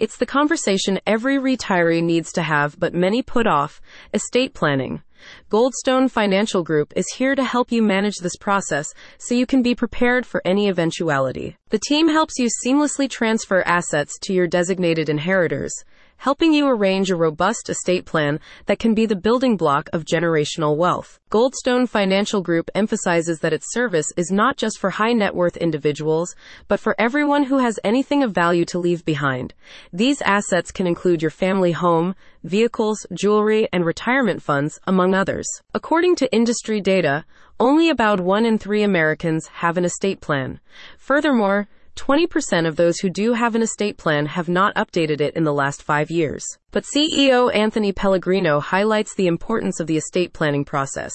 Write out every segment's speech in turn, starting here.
It's the conversation every retiree needs to have, but many put off estate planning. Goldstone Financial Group is here to help you manage this process so you can be prepared for any eventuality. The team helps you seamlessly transfer assets to your designated inheritors, helping you arrange a robust estate plan that can be the building block of generational wealth. Goldstone Financial Group emphasizes that its service is not just for high net worth individuals, but for everyone who has anything of value to leave behind. These assets can include your family home, vehicles, jewelry, and retirement funds, among others. According to industry data, only about one in three Americans have an estate plan. Furthermore, 20% of those who do have an estate plan have not updated it in the last five years. But CEO Anthony Pellegrino highlights the importance of the estate planning process.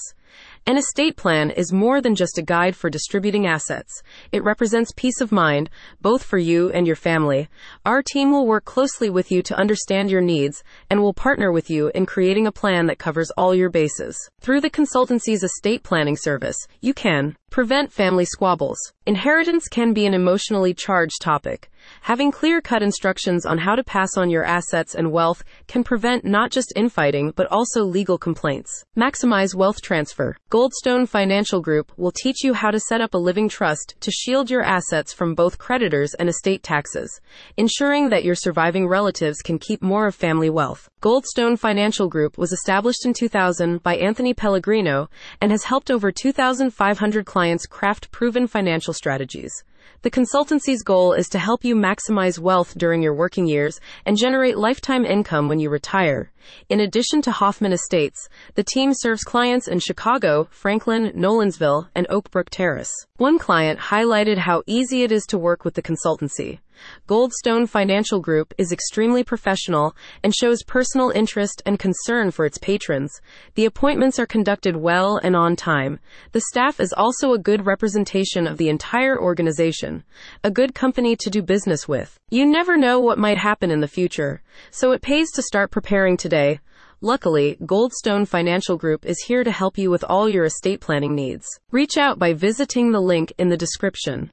An estate plan is more than just a guide for distributing assets. It represents peace of mind, both for you and your family. Our team will work closely with you to understand your needs and will partner with you in creating a plan that covers all your bases. Through the consultancy's estate planning service, you can prevent family squabbles. Inheritance can be an emotionally charged topic. Having clear cut instructions on how to pass on your assets and wealth can prevent not just infighting, but also legal complaints. Maximize wealth transfer. Goldstone Financial Group will teach you how to set up a living trust to shield your assets from both creditors and estate taxes, ensuring that your surviving relatives can keep more of family wealth. Goldstone Financial Group was established in 2000 by Anthony Pellegrino and has helped over 2,500 clients craft proven financial strategies. The consultancy's goal is to help you maximize wealth during your working years and generate lifetime income when you retire. In addition to Hoffman Estates, the team serves clients in Chicago, Franklin, Nolensville, and Oakbrook Terrace. One client highlighted how easy it is to work with the consultancy. Goldstone Financial Group is extremely professional and shows personal interest and concern for its patrons. The appointments are conducted well and on time. The staff is also a good representation of the entire organization, a good company to do business with. You never know what might happen in the future, so it pays to start preparing today. Luckily, Goldstone Financial Group is here to help you with all your estate planning needs. Reach out by visiting the link in the description.